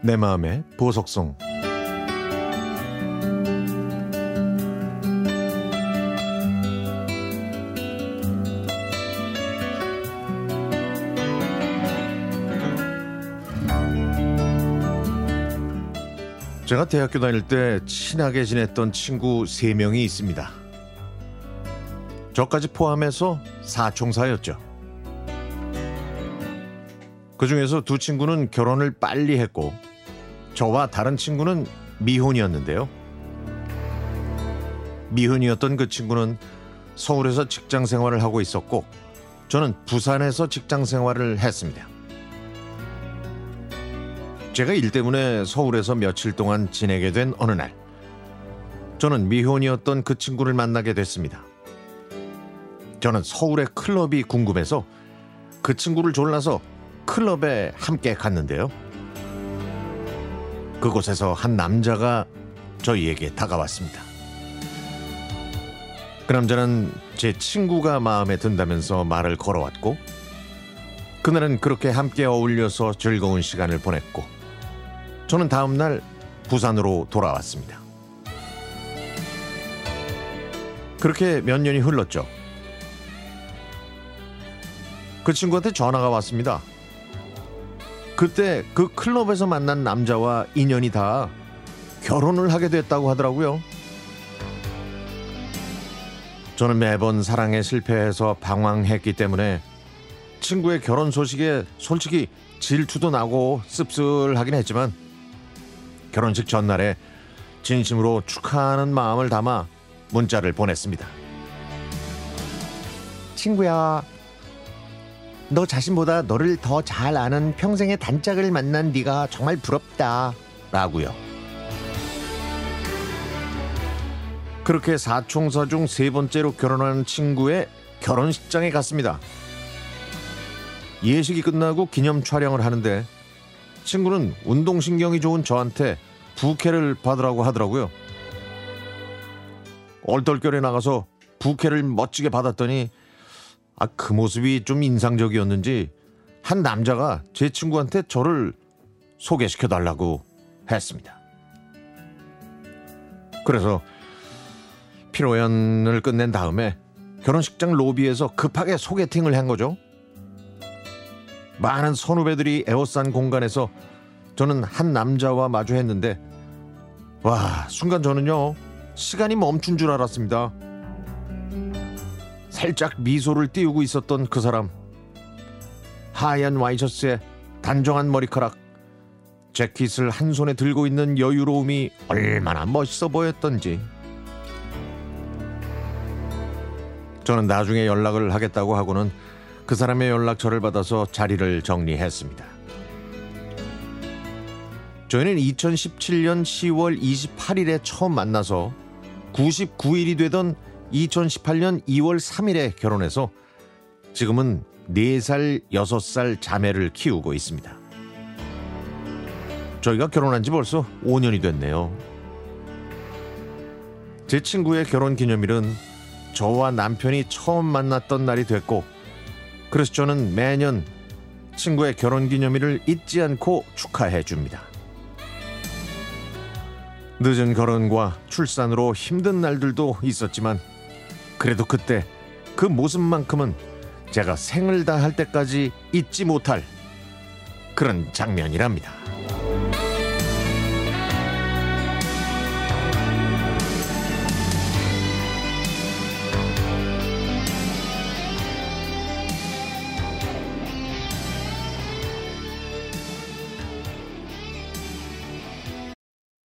내 마음의 보석송 제가 대학교 다닐 때 친하게 지냈던 친구 세명이 있습니다. 저까지 포함해서 사총사였죠. 그 중에서 두 친구는 결혼을 빨리 했고 저와 다른 친구는 미혼이었는데요. 미혼이었던 그 친구는 서울에서 직장 생활을 하고 있었고 저는 부산에서 직장 생활을 했습니다. 제가 일 때문에 서울에서 며칠 동안 지내게 된 어느 날 저는 미혼이었던 그 친구를 만나게 됐습니다. 저는 서울의 클럽이 궁금해서 그 친구를 졸라서 클럽에 함께 갔는데요. 그곳에서 한 남자가 저희에게 다가왔습니다. 그 남자는 제 친구가 마음에 든다면서 말을 걸어왔고 그날은 그렇게 함께 어울려서 즐거운 시간을 보냈고 저는 다음 날 부산으로 돌아왔습니다. 그렇게 몇 년이 흘렀죠. 그 친구한테 전화가 왔습니다. 그때 그 클럽에서 만난 남자와 인연이 다 결혼을 하게 됐다고 하더라고요. 저는 매번 사랑에 실패해서 방황했기 때문에 친구의 결혼 소식에 솔직히 질투도 나고 씁쓸하긴 했지만 결혼식 전날에 진심으로 축하하는 마음을 담아 문자를 보냈습니다. 친구야, 너 자신보다 너를 더 잘 아는 평생의 단짝을 만난 네가 정말 부럽다. 라고요. 그렇게 사총사 중 세 번째로 결혼한 친구의 결혼식장에 갔습니다. 예식이 끝나고 기념 촬영을 하는데 친구는 운동신경이 좋은 저한테 부케를 받으라고 하더라고요. 얼떨결에 나가서 부케를 멋지게 받았더니 아, 그 모습이 좀 인상적이었는지 한 남자가 제 친구한테 저를 소개시켜 달라고 했습니다. 그래서 피로연을 끝낸 다음에 결혼식장 로비에서 급하게 소개팅을 한 거죠. 많은 선후배들이 에워싼 공간에서 저는 한 남자와 마주했는데 와 순간 저는요 시간이 멈춘 줄 알았습니다. 살짝 미소를 띄우고 있었던 그 사람. 하얀 와이셔츠에 단정한 머리카락. 재킷을 한 손에 들고 있는 여유로움이 얼마나 멋있어 보였던지. 저는 나중에 연락을 하겠다고 하고는 그 사람의 연락처를 받아서 자리를 정리했습니다. 저희는 2017년 10월 28일에 처음 만나서 99일이 되던 2018년 2월 3일에 결혼해서 지금은 4살, 6살 자매를 키우고 있습니다. 저희가 결혼한 지 벌써 5년이 됐네요. 제 친구의 결혼 기념일은 저와 남편이 처음 만났던 날이 됐고, 그래서 저는 매년 친구의 결혼 기념일을 잊지 않고 축하해 줍니다. 늦은 결혼과 출산으로 힘든 날들도 있었지만 그래도 그때 그 모습만큼은 제가 생을 다할 때까지 잊지 못할 그런 장면이랍니다.